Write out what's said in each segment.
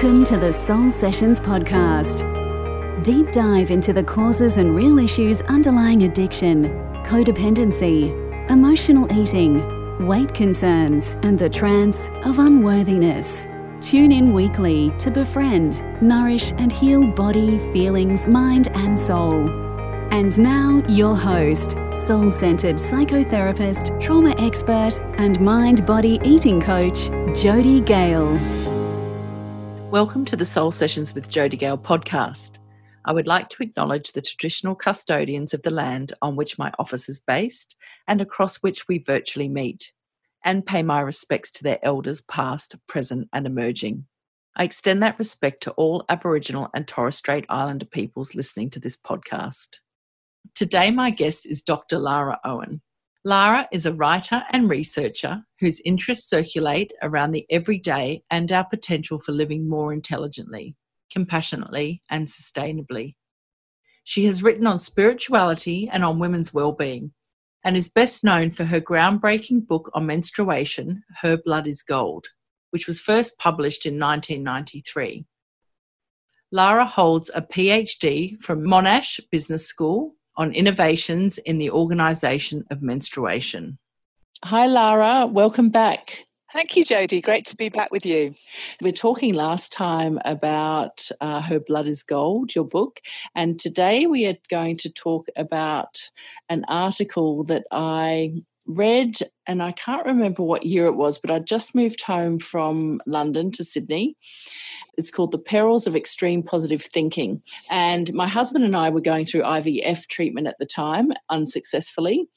Welcome to the Soul Sessions podcast. Deep dive into the causes and real issues underlying addiction, codependency, emotional eating, weight concerns, and the trance of unworthiness. Tune in weekly to befriend, nourish, and heal body, feelings, mind, and soul. And now, your host, soul centered psychotherapist, trauma expert, and mind body eating coach, Jody Gale. Welcome to the Soul Sessions with Jody Gale podcast. I would like to acknowledge the traditional custodians of the land on which my office is based and across which we virtually meet, and pay my respects to their elders past, present, and emerging. I extend that respect to all Aboriginal and Torres Strait Islander peoples listening to this podcast. Today, my guest is Dr. Lara Owen. Lara is a writer and researcher whose interests circulate around the everyday and our potential for living more intelligently, compassionately, and sustainably. She has written on spirituality and on women's well-being and is best known for her groundbreaking book on menstruation, Her Blood is Gold, which was first published in 1993. Lara holds a PhD from Monash Business School on innovations in the organisation of menstruation. Hi, Lara. Welcome back. Thank you, Jody. Great to be back with you. We are talking last time about uh, Her Blood is Gold, your book, and today we are going to talk about an article that I read, and I can't remember what year it was, but I just moved home from London to Sydney. It's called The Perils of Extreme Positive Thinking. And my husband and I were going through IVF treatment at the time, unsuccessfully.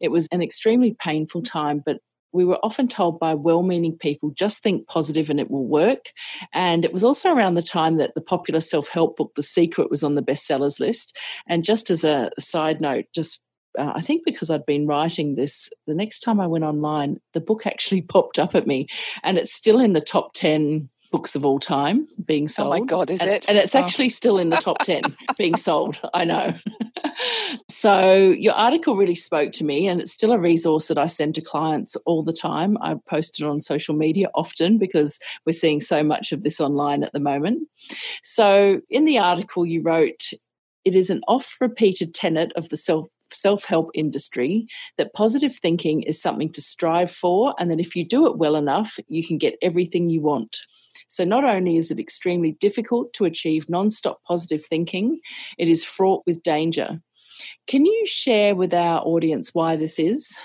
It was an extremely painful time, but we were often told by well meaning people just think positive and it will work. And it was also around the time that the popular self help book, The Secret, was on the bestsellers list. And just as a side note, just uh, I think because I'd been writing this, the next time I went online, the book actually popped up at me, and it's still in the top 10 books of all time being sold. Oh my God, is and, it? And it's oh. actually still in the top 10 being sold. I know. so your article really spoke to me, and it's still a resource that I send to clients all the time. I post it on social media often because we're seeing so much of this online at the moment. So in the article, you wrote, it is an oft repeated tenet of the self self help industry that positive thinking is something to strive for, and that if you do it well enough, you can get everything you want. So, not only is it extremely difficult to achieve non stop positive thinking, it is fraught with danger. Can you share with our audience why this is?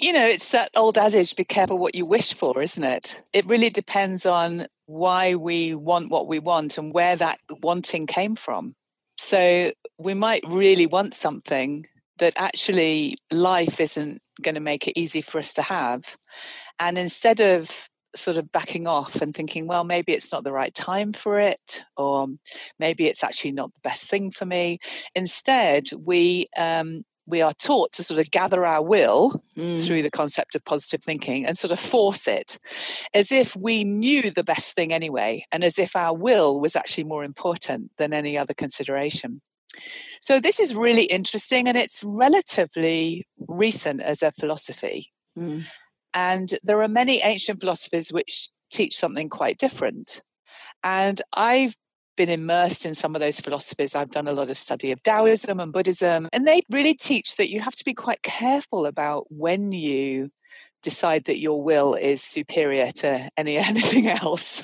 You know, it's that old adage be careful what you wish for, isn't it? It really depends on why we want what we want and where that wanting came from. So we might really want something that actually life isn't going to make it easy for us to have. And instead of sort of backing off and thinking, well, maybe it's not the right time for it, or maybe it's actually not the best thing for me. Instead, we um, we are taught to sort of gather our will mm. through the concept of positive thinking and sort of force it as if we knew the best thing anyway, and as if our will was actually more important than any other consideration. So, this is really interesting and it's relatively recent as a philosophy. Mm. And there are many ancient philosophers which teach something quite different. And I've been immersed in some of those philosophies. I've done a lot of study of Taoism and Buddhism, and they really teach that you have to be quite careful about when you decide that your will is superior to any anything else.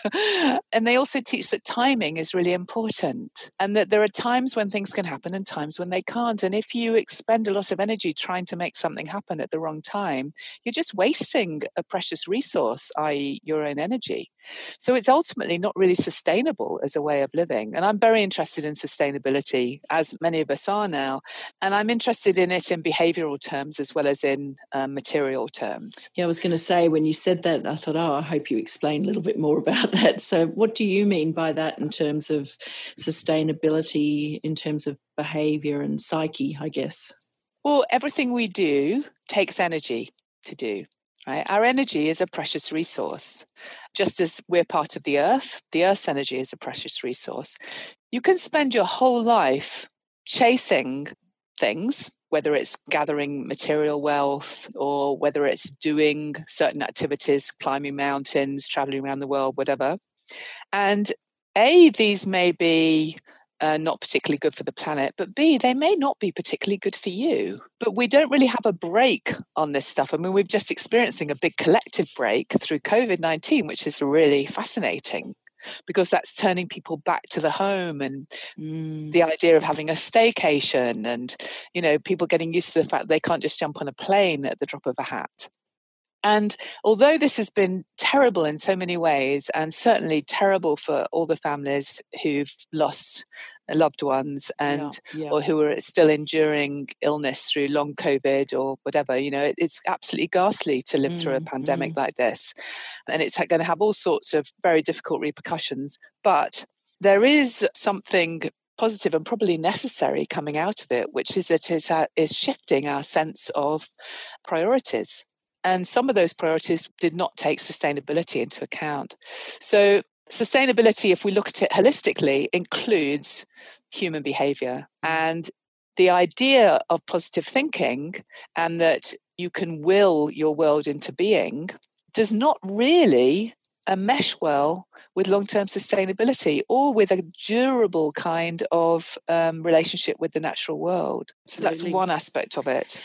and they also teach that timing is really important and that there are times when things can happen and times when they can't. And if you expend a lot of energy trying to make something happen at the wrong time, you're just wasting a precious resource, i.e., your own energy. So it's ultimately not really sustainable as a way of living. And I'm very interested in sustainability, as many of us are now. And I'm interested in it in behavioral terms as well as in um, material terms. Yeah, I was going to say when you said that, I thought, oh, I hope you explain a little bit more about that. So, what do you mean by that in terms of sustainability, in terms of behavior and psyche, I guess? Well, everything we do takes energy to do. Right? Our energy is a precious resource. Just as we're part of the earth, the earth's energy is a precious resource. You can spend your whole life chasing things whether it's gathering material wealth or whether it's doing certain activities, climbing mountains, traveling around the world, whatever. And A, these may be uh, not particularly good for the planet, but B, they may not be particularly good for you. But we don't really have a brake on this stuff. I mean, we're just experiencing a big collective break through COVID 19, which is really fascinating because that's turning people back to the home and mm. the idea of having a staycation and you know people getting used to the fact they can't just jump on a plane at the drop of a hat and although this has been terrible in so many ways, and certainly terrible for all the families who've lost loved ones and yeah, yeah. or who are still enduring illness through long COVID or whatever, you know, it, it's absolutely ghastly to live mm, through a mm, pandemic mm. like this, and it's going to have all sorts of very difficult repercussions. But there is something positive and probably necessary coming out of it, which is that it uh, is shifting our sense of priorities. And some of those priorities did not take sustainability into account. So, sustainability, if we look at it holistically, includes human behavior. And the idea of positive thinking and that you can will your world into being does not really mesh well with long term sustainability or with a durable kind of um, relationship with the natural world. So that's one aspect of it.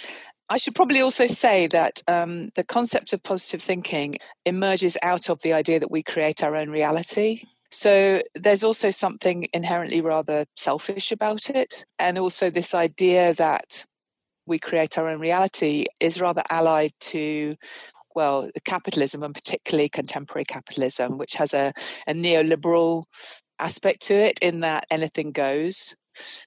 I should probably also say that um, the concept of positive thinking emerges out of the idea that we create our own reality. So there's also something inherently rather selfish about it. And also, this idea that we create our own reality is rather allied to well, capitalism and particularly contemporary capitalism, which has a, a neoliberal aspect to it in that anything goes.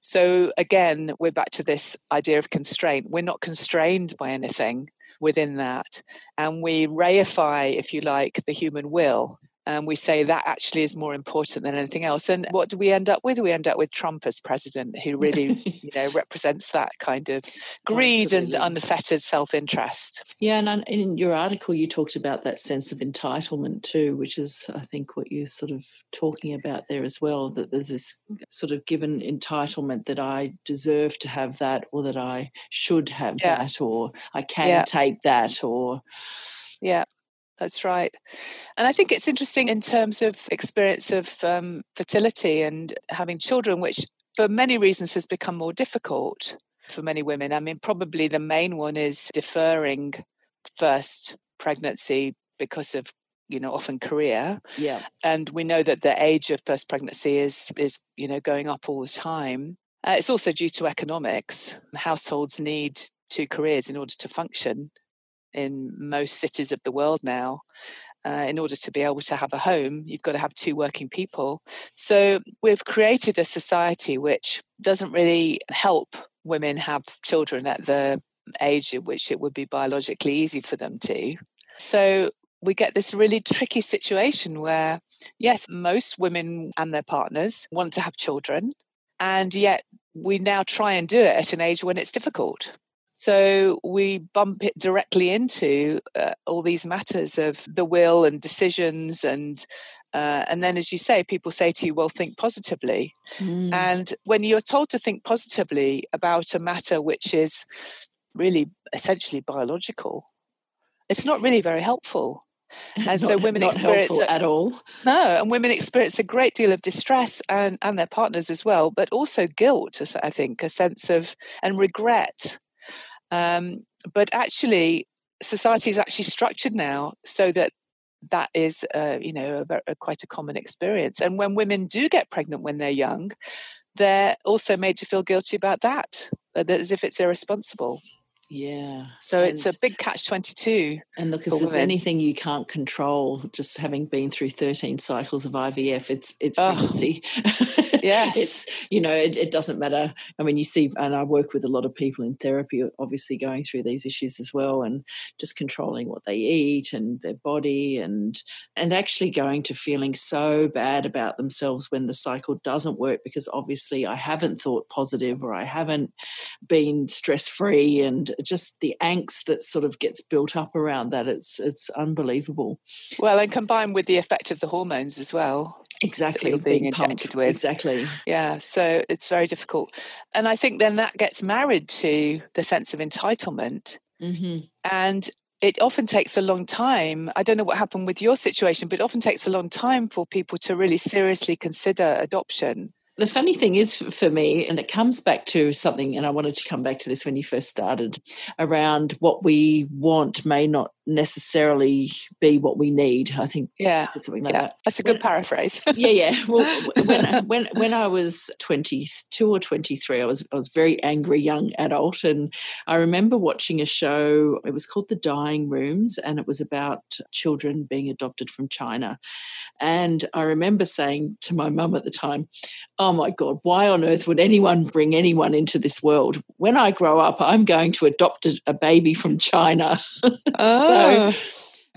So again, we're back to this idea of constraint. We're not constrained by anything within that. And we reify, if you like, the human will and we say that actually is more important than anything else. And what do we end up with? We end up with Trump as president, who really, you know, represents that kind of greed Absolutely. and unfettered self-interest. Yeah, and in your article, you talked about that sense of entitlement too, which is, I think, what you're sort of talking about there as well. That there's this sort of given entitlement that I deserve to have that, or that I should have yeah. that, or I can yeah. take that, or yeah that's right. And I think it's interesting in terms of experience of um, fertility and having children, which for many reasons has become more difficult for many women. I mean, probably the main one is deferring first pregnancy because of you know often career. Yeah. And we know that the age of first pregnancy is is you know going up all the time. Uh, it's also due to economics. Households need two careers in order to function in most cities of the world now. Uh, in order to be able to have a home, you've got to have two working people. So we've created a society which doesn't really help women have children at the age at which it would be biologically easy for them to. So we get this really tricky situation where, yes, most women and their partners want to have children, and yet we now try and do it at an age when it's difficult. So we bump it directly into uh, all these matters of the will and decisions and uh, and then, as you say, people say to you, well, think positively. Mm. And when you're told to think positively about a matter which is really essentially biological, it's not really very helpful. And not, so women experience a, at all. No, and women experience a great deal of distress and, and their partners as well, but also guilt, I think, a sense of and regret um, but actually, society is actually structured now so that that is, uh, you know, a, a, quite a common experience. And when women do get pregnant when they're young, they're also made to feel guilty about that, uh, as if it's irresponsible. Yeah. So and, it's a big catch 22. And look, if there's women. anything you can't control, just having been through 13 cycles of IVF, it's it's oh. pregnancy. Yes. it's, you know, it, it, doesn't matter. I mean, you see, and I work with a lot of people in therapy, obviously going through these issues as well, and just controlling what they eat and their body and and actually going to feeling so bad about themselves when the cycle doesn't work because obviously I haven't thought positive or I haven't been stress free and just the angst that sort of gets built up around that it's it's unbelievable well and combined with the effect of the hormones as well exactly being, being injected with exactly yeah so it's very difficult and i think then that gets married to the sense of entitlement mm-hmm. and it often takes a long time. I don't know what happened with your situation, but it often takes a long time for people to really seriously consider adoption. The funny thing is for me, and it comes back to something, and I wanted to come back to this when you first started, around what we want may not necessarily be what we need. I think yeah, something like yeah. that. That's a good when, paraphrase. yeah, yeah. Well, when when when I was twenty two or twenty three, I was I was very angry young adult, and I remember watching a show. It was called The Dying Rooms, and it was about children being adopted from China. And I remember saying to my mum at the time, "Oh Oh my God, why on earth would anyone bring anyone into this world? When I grow up, I'm going to adopt a, a baby from China." Oh. so ah.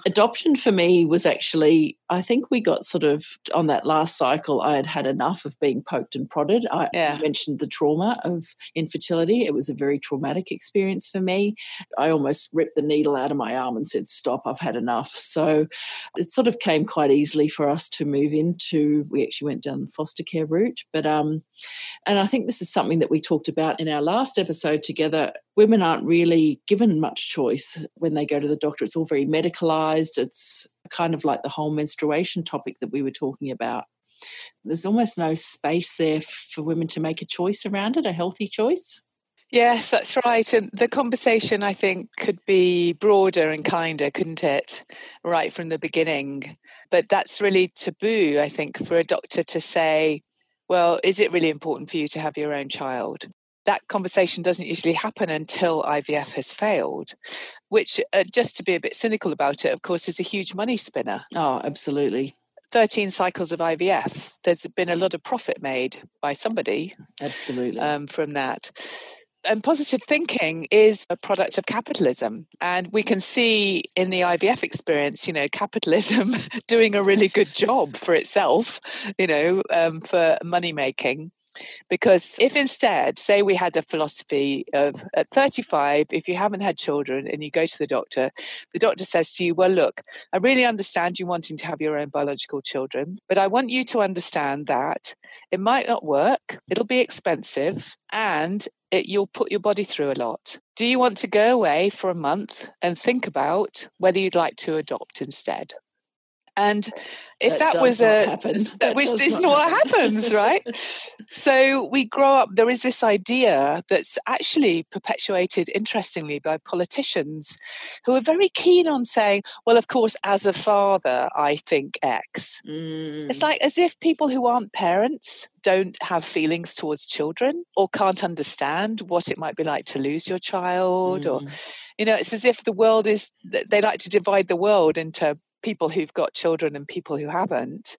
adoption for me was actually I think we got sort of on that last cycle. I had had enough of being poked and prodded. I yeah. mentioned the trauma of infertility. It was a very traumatic experience for me. I almost ripped the needle out of my arm and said, "Stop! I've had enough." So it sort of came quite easily for us to move into. We actually went down the foster care route, but um, and I think this is something that we talked about in our last episode together. Women aren't really given much choice when they go to the doctor. It's all very medicalized. It's kind of like the whole menstruation topic that we were talking about. There's almost no space there for women to make a choice around it, a healthy choice. Yes, that's right. And the conversation, I think, could be broader and kinder, couldn't it? Right from the beginning. But that's really taboo, I think, for a doctor to say, well, is it really important for you to have your own child? that conversation doesn't usually happen until IVF has failed, which, uh, just to be a bit cynical about it, of course, is a huge money spinner. Oh, absolutely. 13 cycles of IVF, there's been a lot of profit made by somebody. Absolutely. Um, from that. And positive thinking is a product of capitalism. And we can see in the IVF experience, you know, capitalism doing a really good job for itself, you know, um, for money making. Because if instead, say we had a philosophy of at 35, if you haven't had children and you go to the doctor, the doctor says to you, Well, look, I really understand you wanting to have your own biological children, but I want you to understand that it might not work, it'll be expensive, and it, you'll put your body through a lot. Do you want to go away for a month and think about whether you'd like to adopt instead? And if that, that was a, that which is not what happens, right? so we grow up, there is this idea that's actually perpetuated, interestingly, by politicians who are very keen on saying, well, of course, as a father, I think X. Mm. It's like as if people who aren't parents don't have feelings towards children or can't understand what it might be like to lose your child mm. or you know it's as if the world is they like to divide the world into people who've got children and people who haven't.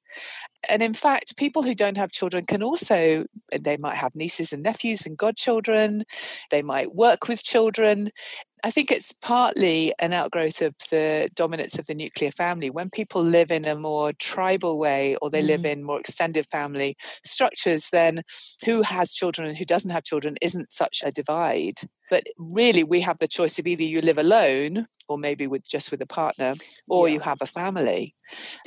And in fact, people who don't have children can also, they might have nieces and nephews and godchildren, they might work with children. I think it's partly an outgrowth of the dominance of the nuclear family. When people live in a more tribal way or they mm. live in more extended family structures, then who has children and who doesn't have children isn't such a divide. But really, we have the choice of either you live alone or maybe with just with a partner or yeah. you have a family.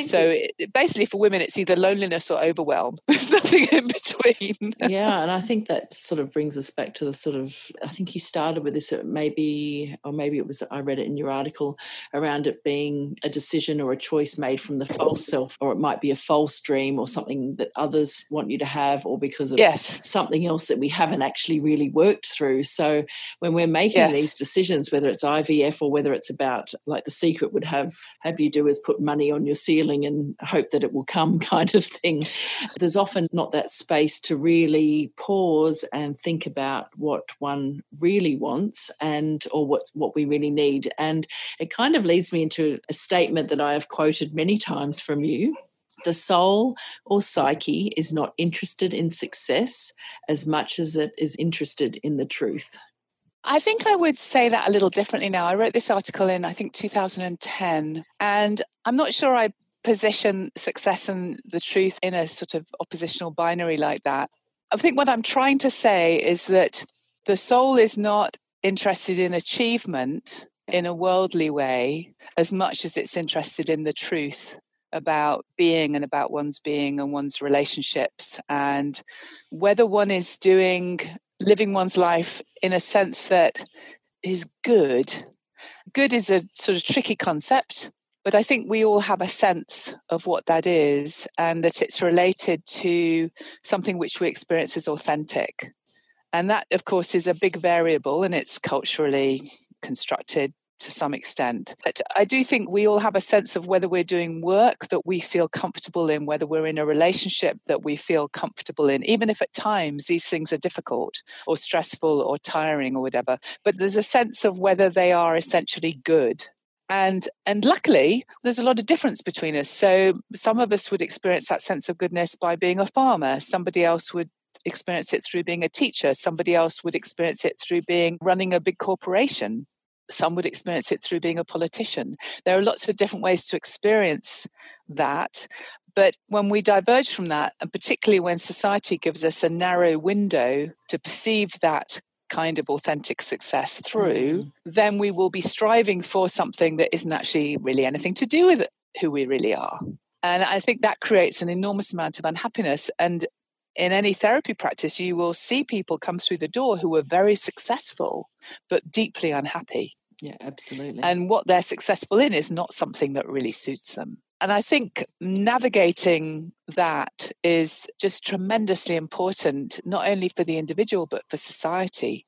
So it, basically, for women, it's either loneliness or overwhelm. There's nothing in between. yeah. And I think that sort of brings us back to the sort of, I think you started with this, uh, maybe, or maybe it was, I read it in your article around it being a decision or a choice made from the false self, or it might be a false dream or something that others want you to have, or because of yes. something else that we haven't actually really worked through. So when we're making yes. these decisions, whether it's IVF or whether it's about like the secret would have have you do is put money on your ceiling and hope that it will come kind of thing. There's often not that space to really pause and think about what one really wants and or what what we really need. And it kind of leads me into a statement that I have quoted many times from you the soul or psyche is not interested in success as much as it is interested in the truth. I think I would say that a little differently now. I wrote this article in, I think, 2010, and I'm not sure I position success and the truth in a sort of oppositional binary like that. I think what I'm trying to say is that the soul is not interested in achievement in a worldly way as much as it's interested in the truth about being and about one's being and one's relationships and whether one is doing living one's life in a sense that is good Good is a sort of tricky concept, but I think we all have a sense of what that is and that it's related to something which we experience as authentic. And that, of course, is a big variable and it's culturally constructed to some extent. But I do think we all have a sense of whether we're doing work that we feel comfortable in, whether we're in a relationship that we feel comfortable in, even if at times these things are difficult or stressful or tiring or whatever. But there's a sense of whether they are essentially good. And and luckily there's a lot of difference between us. So some of us would experience that sense of goodness by being a farmer. Somebody else would experience it through being a teacher. Somebody else would experience it through being running a big corporation some would experience it through being a politician. There are lots of different ways to experience that. But when we diverge from that, and particularly when society gives us a narrow window to perceive that kind of authentic success through, mm. then we will be striving for something that isn't actually really anything to do with who we really are. And I think that creates an enormous amount of unhappiness. And in any therapy practice, you will see people come through the door who are very successful, but deeply unhappy. Yeah, absolutely. And what they're successful in is not something that really suits them. And I think navigating that is just tremendously important, not only for the individual, but for society.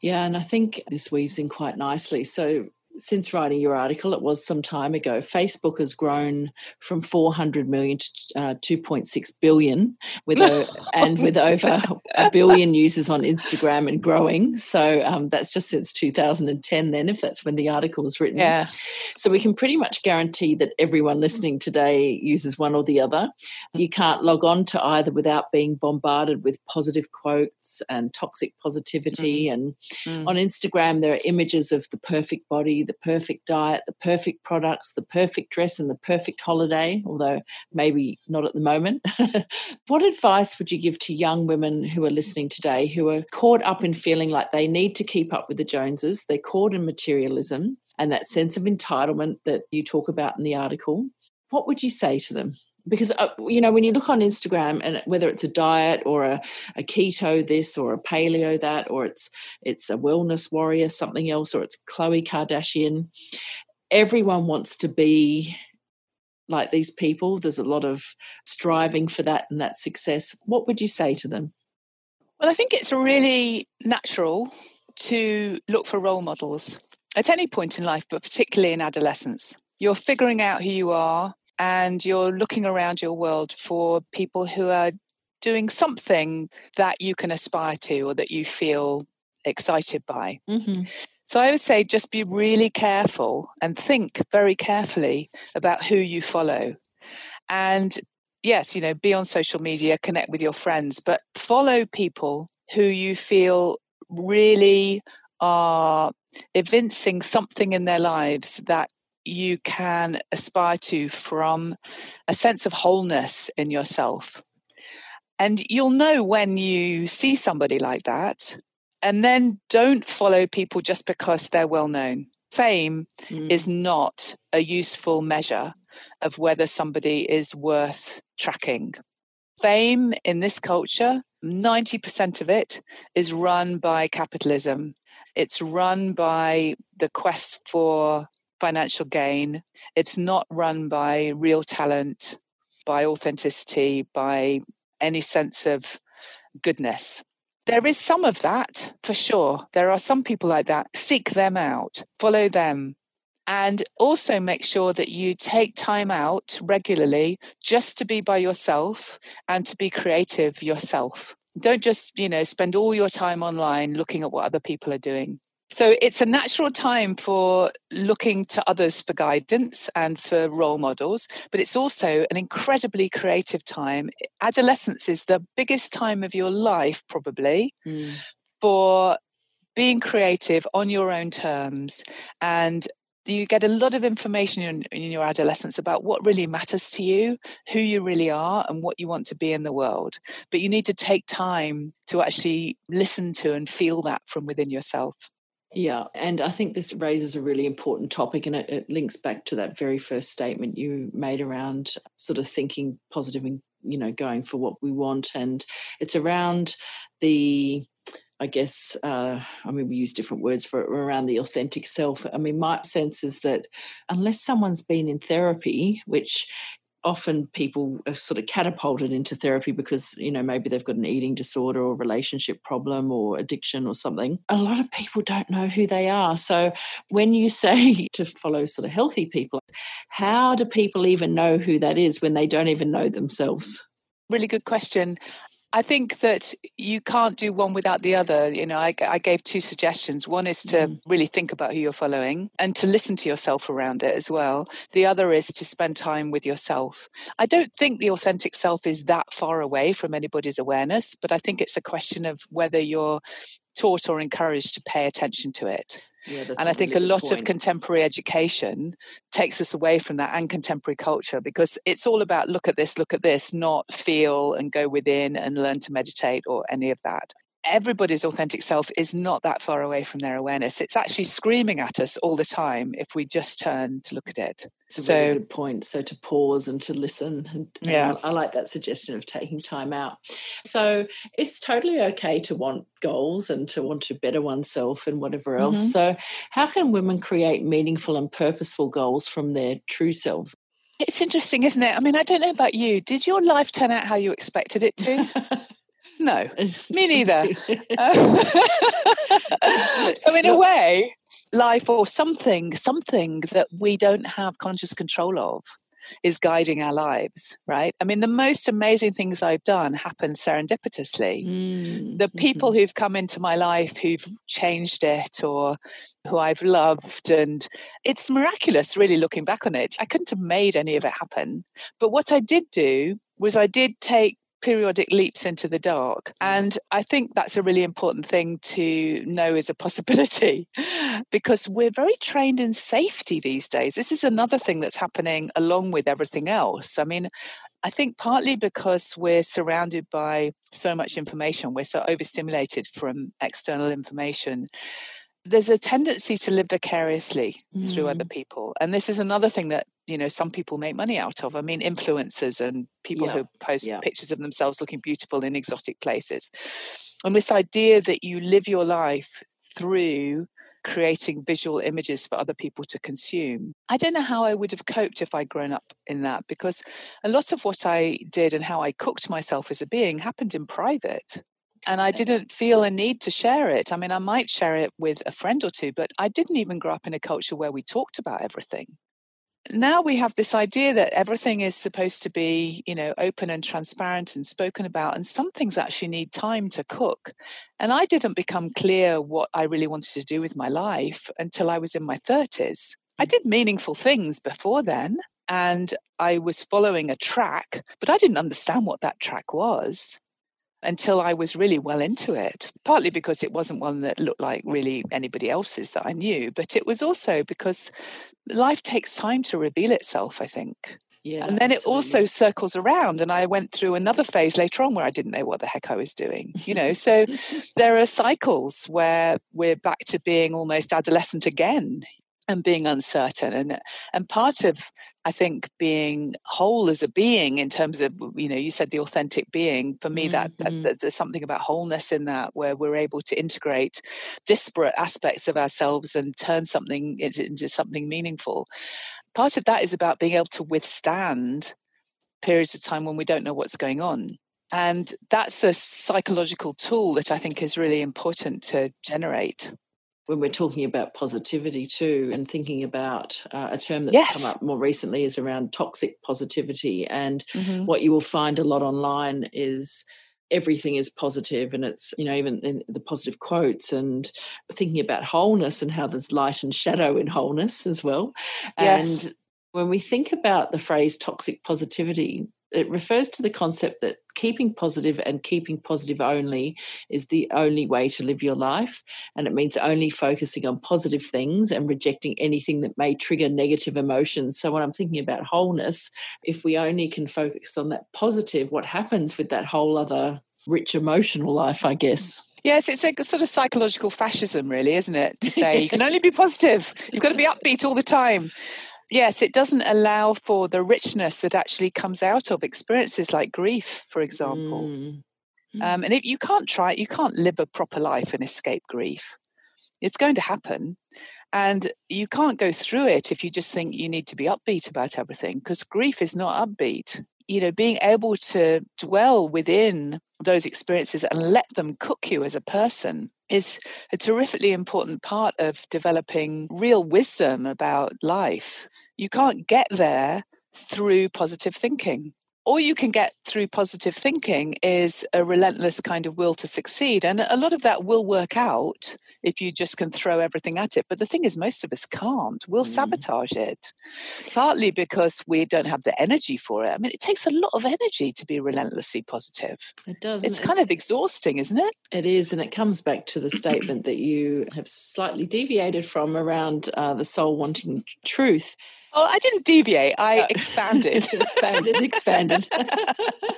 Yeah, and I think this weaves in quite nicely. So, since writing your article, it was some time ago, Facebook has grown from 400 million to uh, 2.6 billion, with a, and with over a billion users on Instagram and growing. So um, that's just since 2010, then, if that's when the article was written. Yeah. So we can pretty much guarantee that everyone listening today uses one or the other. You can't log on to either without being bombarded with positive quotes and toxic positivity. Mm. And mm. on Instagram, there are images of the perfect body the perfect diet, the perfect products, the perfect dress, and the perfect holiday, although maybe not at the moment. what advice would you give to young women who are listening today who are caught up in feeling like they need to keep up with the Joneses? They're caught in materialism and that sense of entitlement that you talk about in the article. What would you say to them? Because uh, you know when you look on instagram and whether it's a diet or a, a, keto this or a paleo that or it's it's a wellness warrior something else or it's khloe kardashian everyone wants to be like these people. There's a lot of striving for that and that success. What would you say to them? Well i think it's really natural to look for role models at any point in life but particularly in adolescence. You're figuring out who you are and you're looking around your world for people who are doing something that you can aspire to or that you feel excited by. Mm-hmm. So I would say just be really careful and think very carefully about who you follow. And yes, you know, be on social media, connect with your friends, but follow people who you feel really are evincing something in their lives that you can aspire to from a sense of wholeness in yourself. And you'll know when you see somebody like that. And then don't follow people just because they're well known. Fame mm. is not a useful measure of whether somebody is worth tracking. Fame in this culture, 90% of it is run by capitalism. It's run by the quest for financial gain. It's not run by real talent, by authenticity, by any sense of goodness. There is some of that for sure. There are some people like that. Seek them out, follow them, and also make sure that you take time out regularly just to be by yourself and to be creative yourself. Don't just, you know, spend all your time online looking at what other people are doing. So it's a natural time for looking to others for guidance and for role models, but it's also an incredibly creative time. Adolescence is the biggest time of your life, probably, mm. for being creative on your own terms and you get a lot of information in, in, your adolescence about what really matters to you, who you really are, and what you want to be in the world. But you need to take time to actually listen to and feel that from within yourself. Yeah, and I think this raises a really important topic, and it, it, links back to that very first statement you made around sort of thinking positive and you know going for what we want, and it's around the I guess, uh, I mean, we use different words for it around the authentic self. I mean, my sense is that unless someone's been in therapy, which often people are sort of catapulted into therapy because you know maybe they've got an eating disorder or relationship problem or addiction or something. A lot of people don't know who they are. So when you say to follow sort of healthy people how do people even know who that is when they don't even know themselves? Really good question I think that you can't do one without the other. You know, I, I gave two suggestions. One is to mm. really think about who you're following and to listen to yourself around it as well. The other is to spend time with yourself. I don't think the authentic self is that far away from anybody's awareness, but I think it's a question of whether you're taught or encouraged to pay attention to it. Yeah, and I think a lot point. of contemporary education takes us away from that and contemporary culture because it's all about look at this, look at this, not feel and go within and learn to meditate or any of that everybody's authentic self is not that far away from their awareness. It's actually screaming at us all the time if we just turn to look at it. It's so, really good point. So to pause and to listen. And, yeah. I, I like that suggestion of taking time out. So it's totally okay to want goals and to want to better oneself and whatever else. Mm-hmm. So how can women create meaningful and purposeful goals from their true selves? It's interesting, isn't it? I mean, I don't know about you. Did your life turn out how you expected it to? No, me neither. so, in a way, life or something, something that we don't have conscious control of is guiding our lives, right? I mean, the most amazing things I've done happen serendipitously. Mm. The people mm-hmm. who've come into my life who've changed it or who I've loved, and it's miraculous, really, looking back on it. I couldn't have made any of it happen. But what I did do was I did take periodic leaps into the dark. Mm. And I think that's a really important thing to know is a possibility because we're very trained in safety these days. This is another thing that's happening along with everything else. I mean, I think partly because we're surrounded by so much information, we're so overstimulated from external information there's a tendency to live vicariously mm. through other mm. people and this is another thing that you know some people make money out of i mean influencers and people yeah. who post yeah. pictures of themselves looking beautiful in exotic places and this idea that you live your life through creating visual images for other people to consume. I don't know how I would have coped if I'd grown up in that because a lot of what I did and how I cooked myself as a being happened in private and I didn't feel a need to share it. I mean, I might share it with a friend or two, but I didn't even grow up in a culture where we talked about everything. Now we have this idea that everything is supposed to be, you know, open and transparent and spoken about, and some things actually need time to cook. And I didn't become clear what I really wanted to do with my life until I was in my 30s. I mm. did meaningful things before then, and I was following a track, but I didn't understand what that track was until I was really well into it, partly because it wasn't one that looked like really anybody else's that I knew, but it was also because life takes time to reveal itself, I think. Yeah, and then it also circles around and i went through another phase later on where i didn't know what the heck i was doing you know so there are cycles where we're back to being almost adolescent again and being uncertain and and part of i think being whole as a being in terms of you know you said the authentic being for me mm-hmm. that, that, mm-hmm. that, there's something about wholeness in that where we're able to integrate disparate aspects of ourselves and turn something into, into something meaningful part of that is about being able to withstand periods of time when we don't know what's going on and that's a psychological tool that i think is really important to generate when we're talking about positivity too and thinking about uh, a term that's yes. come up more recently is around toxic positivity and mm-hmm. what you will find a lot online is everything is positive and it's you know even in the positive quotes and thinking about wholeness and how there's light and shadow in wholeness as well yes. and when we think about the phrase toxic positivity it refers to the concept that keeping positive and keeping positive only is the only way to live your life. And it means only focusing on positive things and rejecting anything that may trigger negative emotions. So, when I'm thinking about wholeness, if we only can focus on that positive, what happens with that whole other rich emotional life, I guess? Yes, it's a sort of psychological fascism, really, isn't it? To say you can only be positive, you've got to be upbeat all the time. Yes, it doesn't allow for the richness that actually comes out of experiences like grief, for example. Mm. Mm. Um, and if you can't try, it, you can't live a proper life and escape grief. It's going to happen. And you can't go through it if you just think you need to be upbeat about everything, because grief is not upbeat. You know, being able to dwell within those experiences and let them cook you as a person is a terrifically important part of developing real wisdom about life. You can't get there through positive thinking all you can get through positive thinking is a relentless kind of will to succeed. And a lot of that will work out if you just can throw everything at it. But the thing is, most of us can't. We'll mm. sabotage it, partly because we don't have the energy for it. I mean, it takes a lot of energy to be relentlessly positive. It does. It's kind of exhausting, isn't it? It is. And it comes back to the statement that you have slightly deviated from around uh, the soul wanting truth Oh, I didn't deviate. I expanded. expanded, expanded.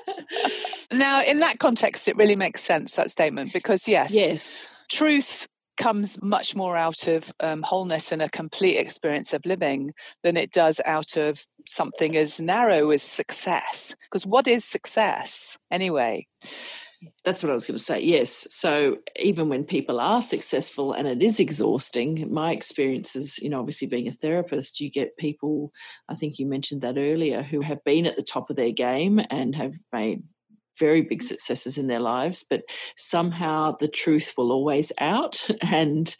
now, in that context, it really makes sense, that statement, because yes, yes, truth comes much more out of um, wholeness and a complete experience of living than it does out of something as narrow as success. Because what is success anyway? That's what I was going to say. Yes. So even when people are successful and it is exhausting, my experience is, you know, obviously being a therapist, you get people, I think you mentioned that earlier, who have been at the top of their game and have made very big successes in their lives, but somehow the truth will always out. And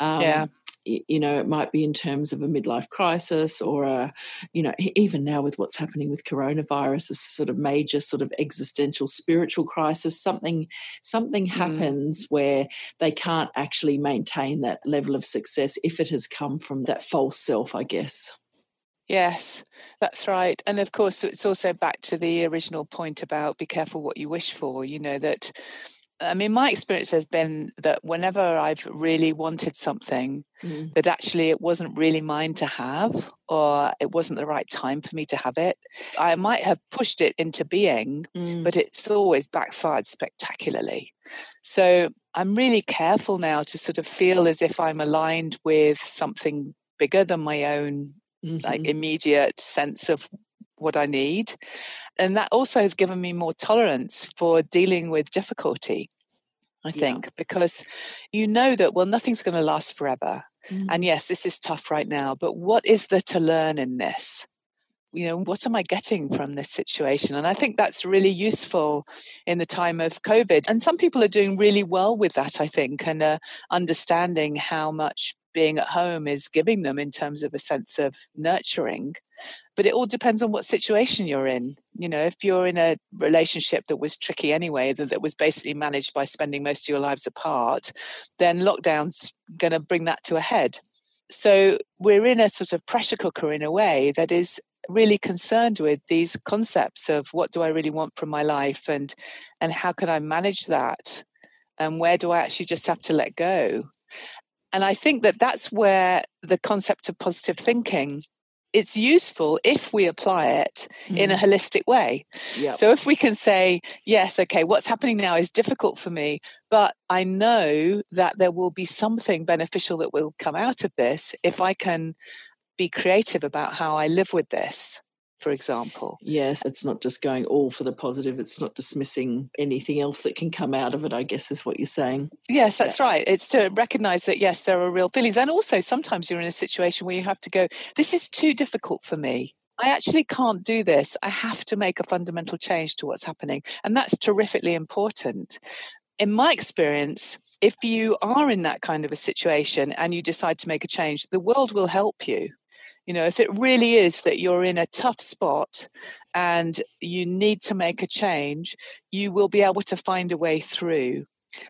um, yeah you know it might be in terms of a midlife crisis or a you know even now with what's happening with coronavirus a sort of major sort of existential spiritual crisis something something mm. happens where they can't actually maintain that level of success if it has come from that false self i guess Yes, that's right. And of course, it's also back to the original point about be careful what you wish for. You know, that I mean, my experience has been that whenever I've really wanted something, mm. that actually it wasn't really mine to have, or it wasn't the right time for me to have it, I might have pushed it into being, mm. but it's always backfired spectacularly. So I'm really careful now to sort of feel as if I'm aligned with something bigger than my own mm-hmm. like immediate sense of what I need. And that also has given me more tolerance for dealing with difficulty, I think, yeah. because you know that, well, nothing's going to last forever. Mm. And yes, this is tough right now, but what is there to learn in this? You know, what am I getting from this situation? And I think that's really useful in the time of COVID. And some people are doing really well with that, I think, and uh, understanding how much being at home is giving them in terms of a sense of nurturing but it all depends on what situation you're in. You know if you're in a relationship that was tricky anyway that, that was basically managed by spending most of your lives apart then lockdown's going to bring that to a head. So we're in a sort of pressure cooker in a way that is really concerned with these concepts of what do i really want from my life and and how can i manage that? And where do i actually just have to let go? And i think that that's where the concept of positive thinking it's useful if we apply it mm. in a mm-hmm. holistic way. Yep. So if we can say, yes, okay, what's happening now is difficult for me, but I know that there will be something beneficial that will come out of this if I can be creative about how I live with this for example. Yes, it's not just going all for the positive, it's not dismissing anything else that can come out of it, I guess is what you're saying. Yes, that's yeah. right. It's to recognize that, yes, there are real feelings. And also, sometimes you're in a situation where you have to go, this is too difficult for me. I actually can't do this. I have to make a fundamental change to what's happening. And that's terrifically important. In my experience, if you are in that kind of a situation and you decide to make a change, the world will help you. You know, if it really is that you're in a tough spot and you need to make a change, you will be able to find a way through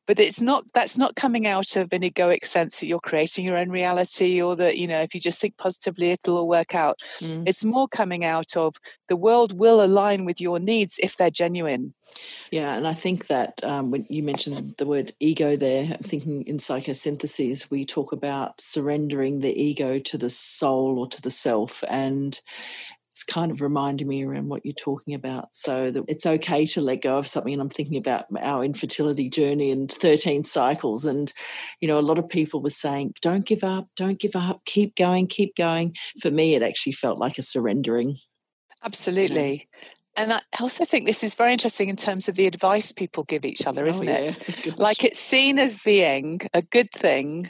but it's not that's not coming out of an egoic sense that you're creating your own reality or that you know if you just think positively it'll all work out mm. it's more coming out of the world will align with your needs if they're genuine yeah and i think that um, when you mentioned the word ego there i'm thinking in psychosynthesis we talk about surrendering the ego to the soul or to the self and it's kind of reminding me around what you're talking about. So that it's okay to let go of something. And I'm thinking about our infertility journey and 13 cycles. And, you know, a lot of people were saying, don't give up, don't give up, keep going, keep going. For me, it actually felt like a surrendering. Absolutely. And I also think this is very interesting in terms of the advice people give each other, oh, isn't oh, yeah. it? Like it's seen as being a good thing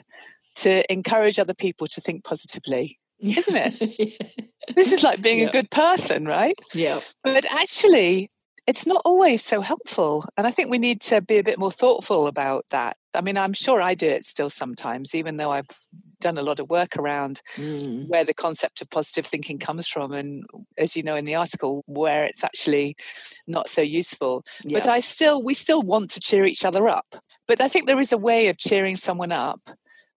to encourage other people to think positively, isn't it? yeah. This is like being Yeah. a good person, right? yeah. But actually, it's not always so helpful. And I think we need to be a bit more thoughtful about that. I mean, I'm sure I do it still sometimes, even though I've done a lot of work around Mm. where the concept of positive thinking comes from. And as you know in the article, where it's actually not so useful. Yeah. But I still, we still want to cheer each other up. But I think there is a way of cheering someone up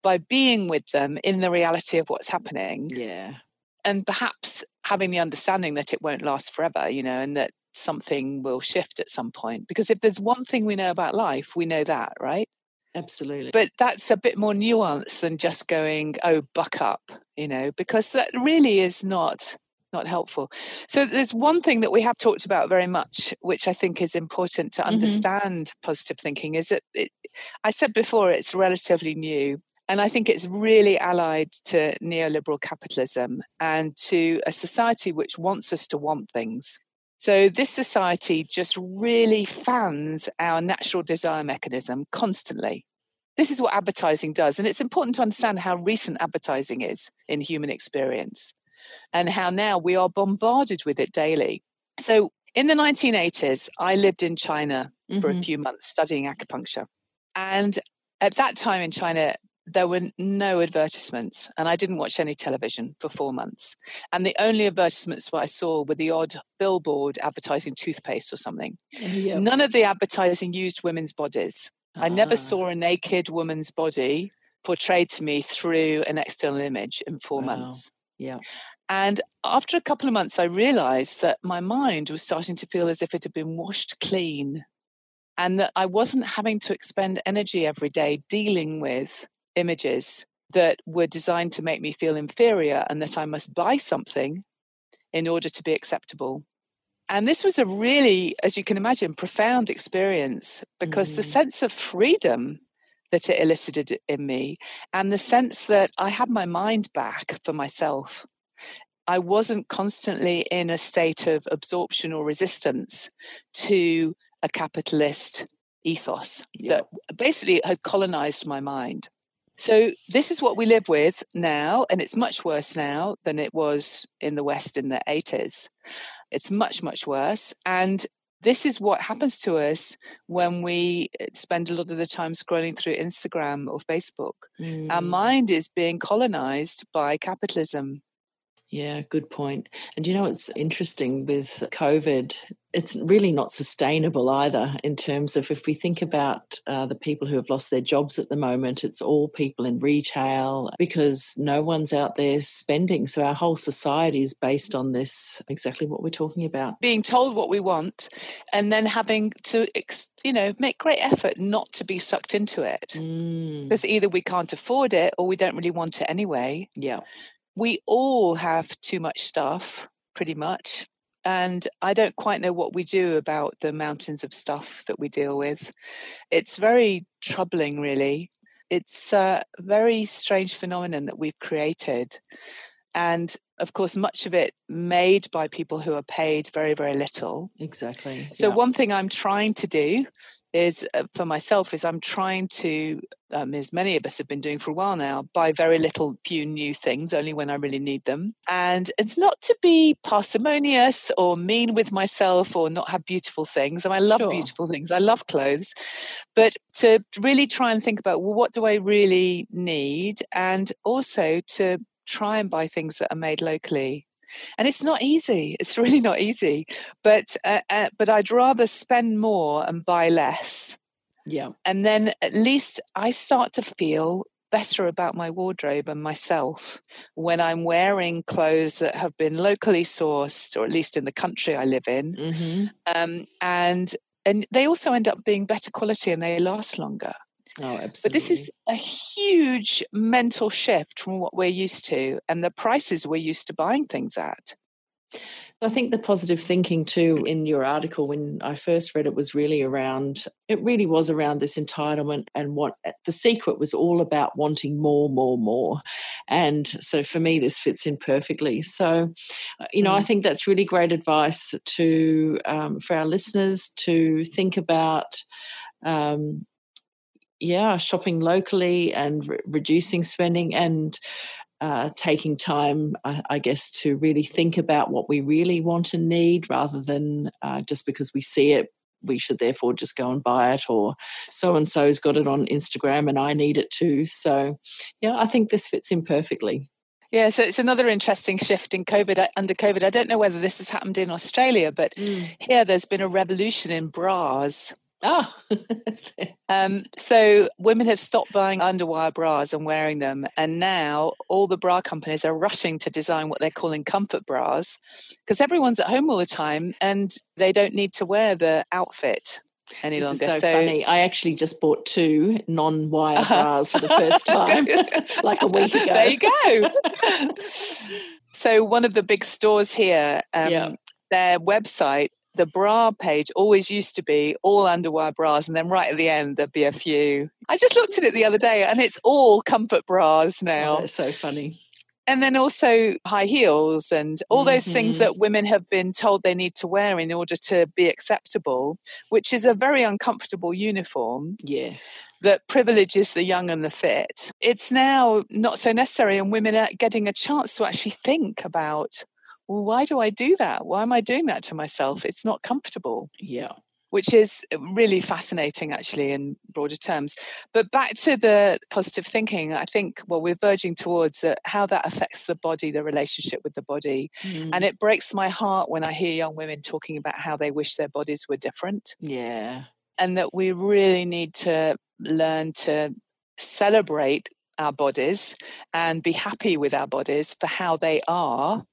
by being with them in the reality of what's happening yeah. and perhaps having the understanding that it won't last forever, you know, and that something will shift at some point. Because if there's one thing we know about life, we know that, right? Absolutely. But that's a bit more nuanced than just going, oh, buck up, you know, because that really is not not helpful. So there's one thing that we have talked about very much, which I think is important to Mhm. understand positive thinking, is that it, I said before it's relatively new. And I think it's really allied to neoliberal capitalism and to a society which wants us to want things. So, this society just really fans our natural desire mechanism constantly. This is what advertising does. And it's important to understand how recent advertising is in human experience and how now we are bombarded with it daily. So, in the 1980s, I lived in China for a Mhm. few months studying acupuncture. And at that time in China, there were no advertisements, and I didn't watch any television for four months. And the only advertisements I saw were the odd billboard advertising toothpaste or something. yeah. None of the advertising used women's bodies. I never Ah, saw a naked woman's body portrayed to me through an external image in four Wow. months. Yeah. And after a couple of months, I realized that my mind was starting to feel as if it had been washed clean and that I wasn't having to expend energy every day dealing with images that were designed to make me feel inferior and that I must buy something in order to be acceptable. And this was a really, as you can imagine, profound experience because the Mm. sense of freedom that it elicited in me and the sense that I had my mind back for myself. I wasn't constantly in a state of absorption or resistance to a capitalist ethos Yeah. that basically had colonized my mind. So, this is what we live with now, and it's much worse now than it was in the West in the 80s. It's much, much worse. And this is what happens to us when we uh, spend a lot of the time scrolling through Instagram or Facebook. Our Mm. mind is being colonized by capitalism. Yeah, good point. And you know, it's interesting with COVID, it's really not sustainable either in terms of if we think about uh, the people who have lost their jobs at the moment, it's all people in retail because no one's out there spending. So our whole society is based on this exactly what we're talking about. being told what we want and then having to you know make great effort not to be sucked into it Mm, because either we can't afford it or we don't really want it anyway yeah. We all have too much stuff pretty much and i don't quite know what we do about the mountains of stuff that we deal with it's very troubling really it's a very strange phenomenon that we've created and of course much of it made by people who are paid very very little Exactly. so yeah. one thing I'm trying to do is uh, for myself is I'm trying to, um, as many of us have been doing for a while now, buy very little, few new things, only when I really need them. And it's not to be parsimonious or mean with myself or not have beautiful things. And I love Sure. beautiful things. I love clothes, but to really try and think about well, what do I really need, and also to try and buy things that are made locally and it's not easy. It's really not easy. But uh, uh, but i'd rather spend more and buy less. Yeah. and then at least i start to feel better about my wardrobe and myself when i'm wearing clothes that have been locally sourced or at least in the country i live in. Hmm um, and and they also end up being better quality and they last longer Oh, absolutely. but this is a huge mental shift from what we're used to and the prices we're used to buying things at. I think the positive thinking too in your article when I first read it was really around it really was around this entitlement and what eh, the secret was all about wanting more, more, more. And so for me this fits in perfectly. So uh, you know, mm. I think that's really great advice to um, for our listeners to think about um, yeah, shopping locally and re- reducing spending and uh, taking time, I, I, guess, to really think about what we really want and need rather than uh, just because we see it, we should therefore just go and buy it, or so and so's got it on Instagram and I need it too. So, yeah, I think this fits in perfectly. Yeah, so it's another interesting shift in COVID. Under COVID, I don't know whether this has happened in Australia, but mm. here there's been a revolution in bras. Oh, um, so women have stopped buying underwire bras and wearing them, and now all the bra companies are rushing to design what they're calling comfort bras because everyone's at home all the time and they don't need to wear the outfit any this longer. so, so, funny. I actually just bought two non-wire uh-huh. bras for the first time, like a week ago. There you go. so one of the big stores here, um, yeah. their website the bra page always used to be all underwire bras, and then right at the end there'd be a few. I just looked at it the other day, and it's all comfort bras now. Oh, that's so funny. And then also high heels and all those mm-hmm. things that women have been told they need to wear in order to be acceptable, which is a very uncomfortable uniform. Yes. That privileges the young and the fit. It's now not so necessary, and women are getting a chance to actually think about well, why do I do that? Why am I doing that to myself? It's not comfortable. Yeah. Which is really fascinating, actually, in broader terms. But back to the positive thinking, I think, well, we're verging towards uh, how that affects the body, the relationship with the body. Mm. And it breaks my heart when I hear young women talking about how they wish their bodies were different. Yeah. And that we really need to learn to celebrate our bodies and be happy with our bodies for how they are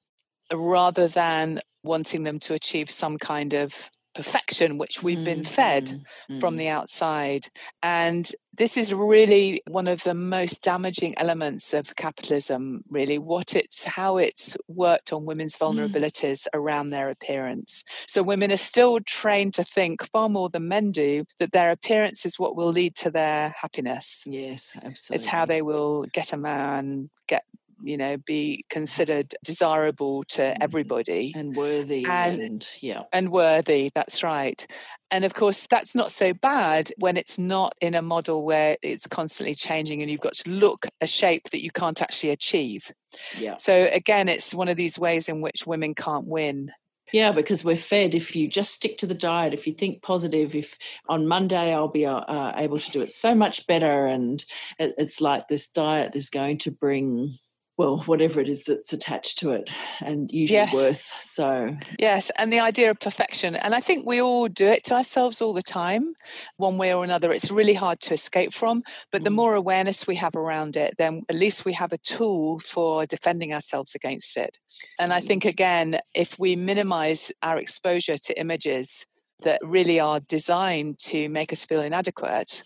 rather than wanting them to achieve some kind of perfection which we've mm, been fed mm, from mm. the outside and this is really one of the most damaging elements of capitalism really what it's how it's worked on women's mm. vulnerabilities around their appearance so women are still trained to think far more than men do that their appearance is what will lead to their happiness yes absolutely it's how they will get a man get you know be considered desirable to mm-hmm. everybody and worthy and, and, yeah and worthy that's right and of course that's not so bad when it's not in a model where it's constantly changing and you've got to look a shape that you can't actually achieve yeah so again it's one of these ways in which women can't win yeah, because we're fed. If you just stick to the diet, if you think positive, if on Monday I'll be uh, uh able to do it so much better, and it, it's like this diet is going to bring well, whatever it is that's attached to it and usually yes. worth. So, yes, and the idea of perfection. And I think we all do it to ourselves all the time, one way or another. It's really hard to escape from. But mm. the more awareness we have around it, then at least we have a tool for defending ourselves against it. And I think, again, if we minimize our exposure to images that really are designed to make us feel inadequate,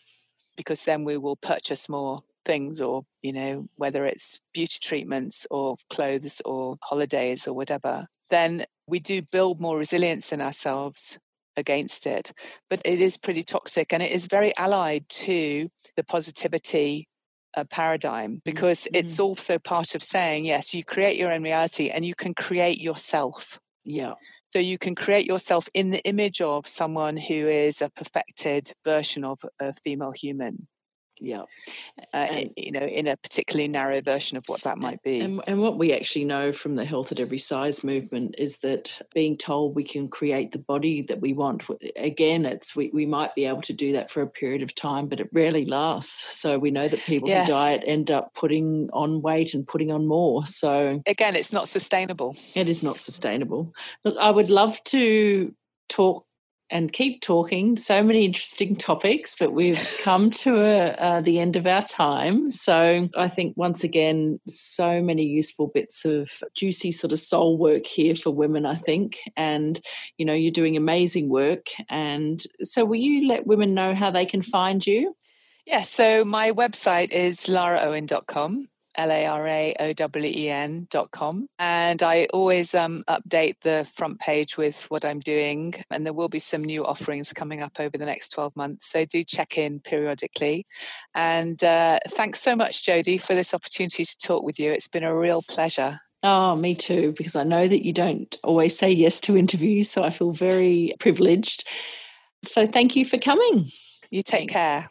because then we will purchase more things or you know whether it's beauty treatments or clothes or holidays or whatever then we do build more resilience in ourselves against it. But it is pretty toxic and it is very allied to the positivity uh, paradigm because mm-hmm. it's also part of saying yes you create your own reality and you can create yourself. Yeah. So you can create yourself in the image of someone who is a perfected version of a female human yeah. Uh, and, you know in a particularly narrow version of what that might be. and, and, what we actually know from the health at every size movement is that being told we can create the body that we want again it's we, we might be able to do that for a period of time but it rarely lasts. So we know that people yes. who diet end up putting on weight and putting on more. So again it's not sustainable. It is not sustainable. Look i would love to talk and keep talking. So many interesting topics, but we've come to a, uh, the end of our time. So I think once again, so many useful bits of juicy sort of soul work here for women, I think. And, you know, you're doing amazing work. And so will you let women know how they can find you? Yeah, so my website is laraowen.com L A R A O W E N dot com. And I always um, update the front page with what I'm doing. And there will be some new offerings coming up over the next 12 months. So do check in periodically. And uh, thanks so much, Jodie, for this opportunity to talk with you. It's been a real pleasure. Oh, me too, because I know that you don't always say yes to interviews. So I feel very privileged. So thank you for coming. You take Thanks. care.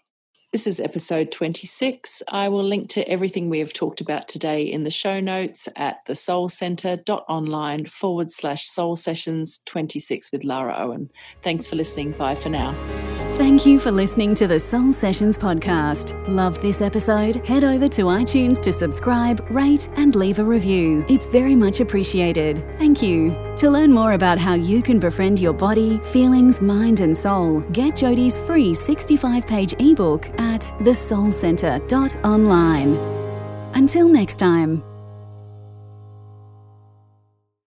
This is episode 26. I will link to everything we have talked about today in the show notes at thesoulcentre.online forward slash soul sessions 26 with Lara Owen. Thanks for listening. Bye for now. Thank you for listening to the Soul Sessions podcast. Love this episode? Head over to iTunes to subscribe, rate, and leave a review. It's very much appreciated. Thank you. To learn more about how you can befriend your body, feelings, mind, and soul, get Jodie's free 65 page ebook at thesoulcentre.online. Until next time.